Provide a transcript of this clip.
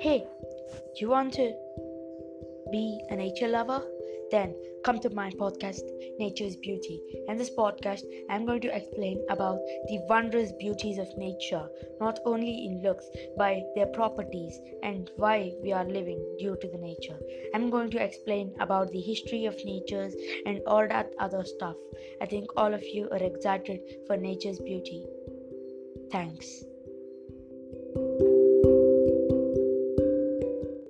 Hey, do you want to be a nature lover? Then come to my podcast, Nature's Beauty. In this podcast, I'm going to explain about the wondrous beauties of nature, not only in looks, by their properties and why we are living due to the nature. I'm going to explain about the history of natures and all that other stuff. I think all of you are excited for nature's beauty. Thanks.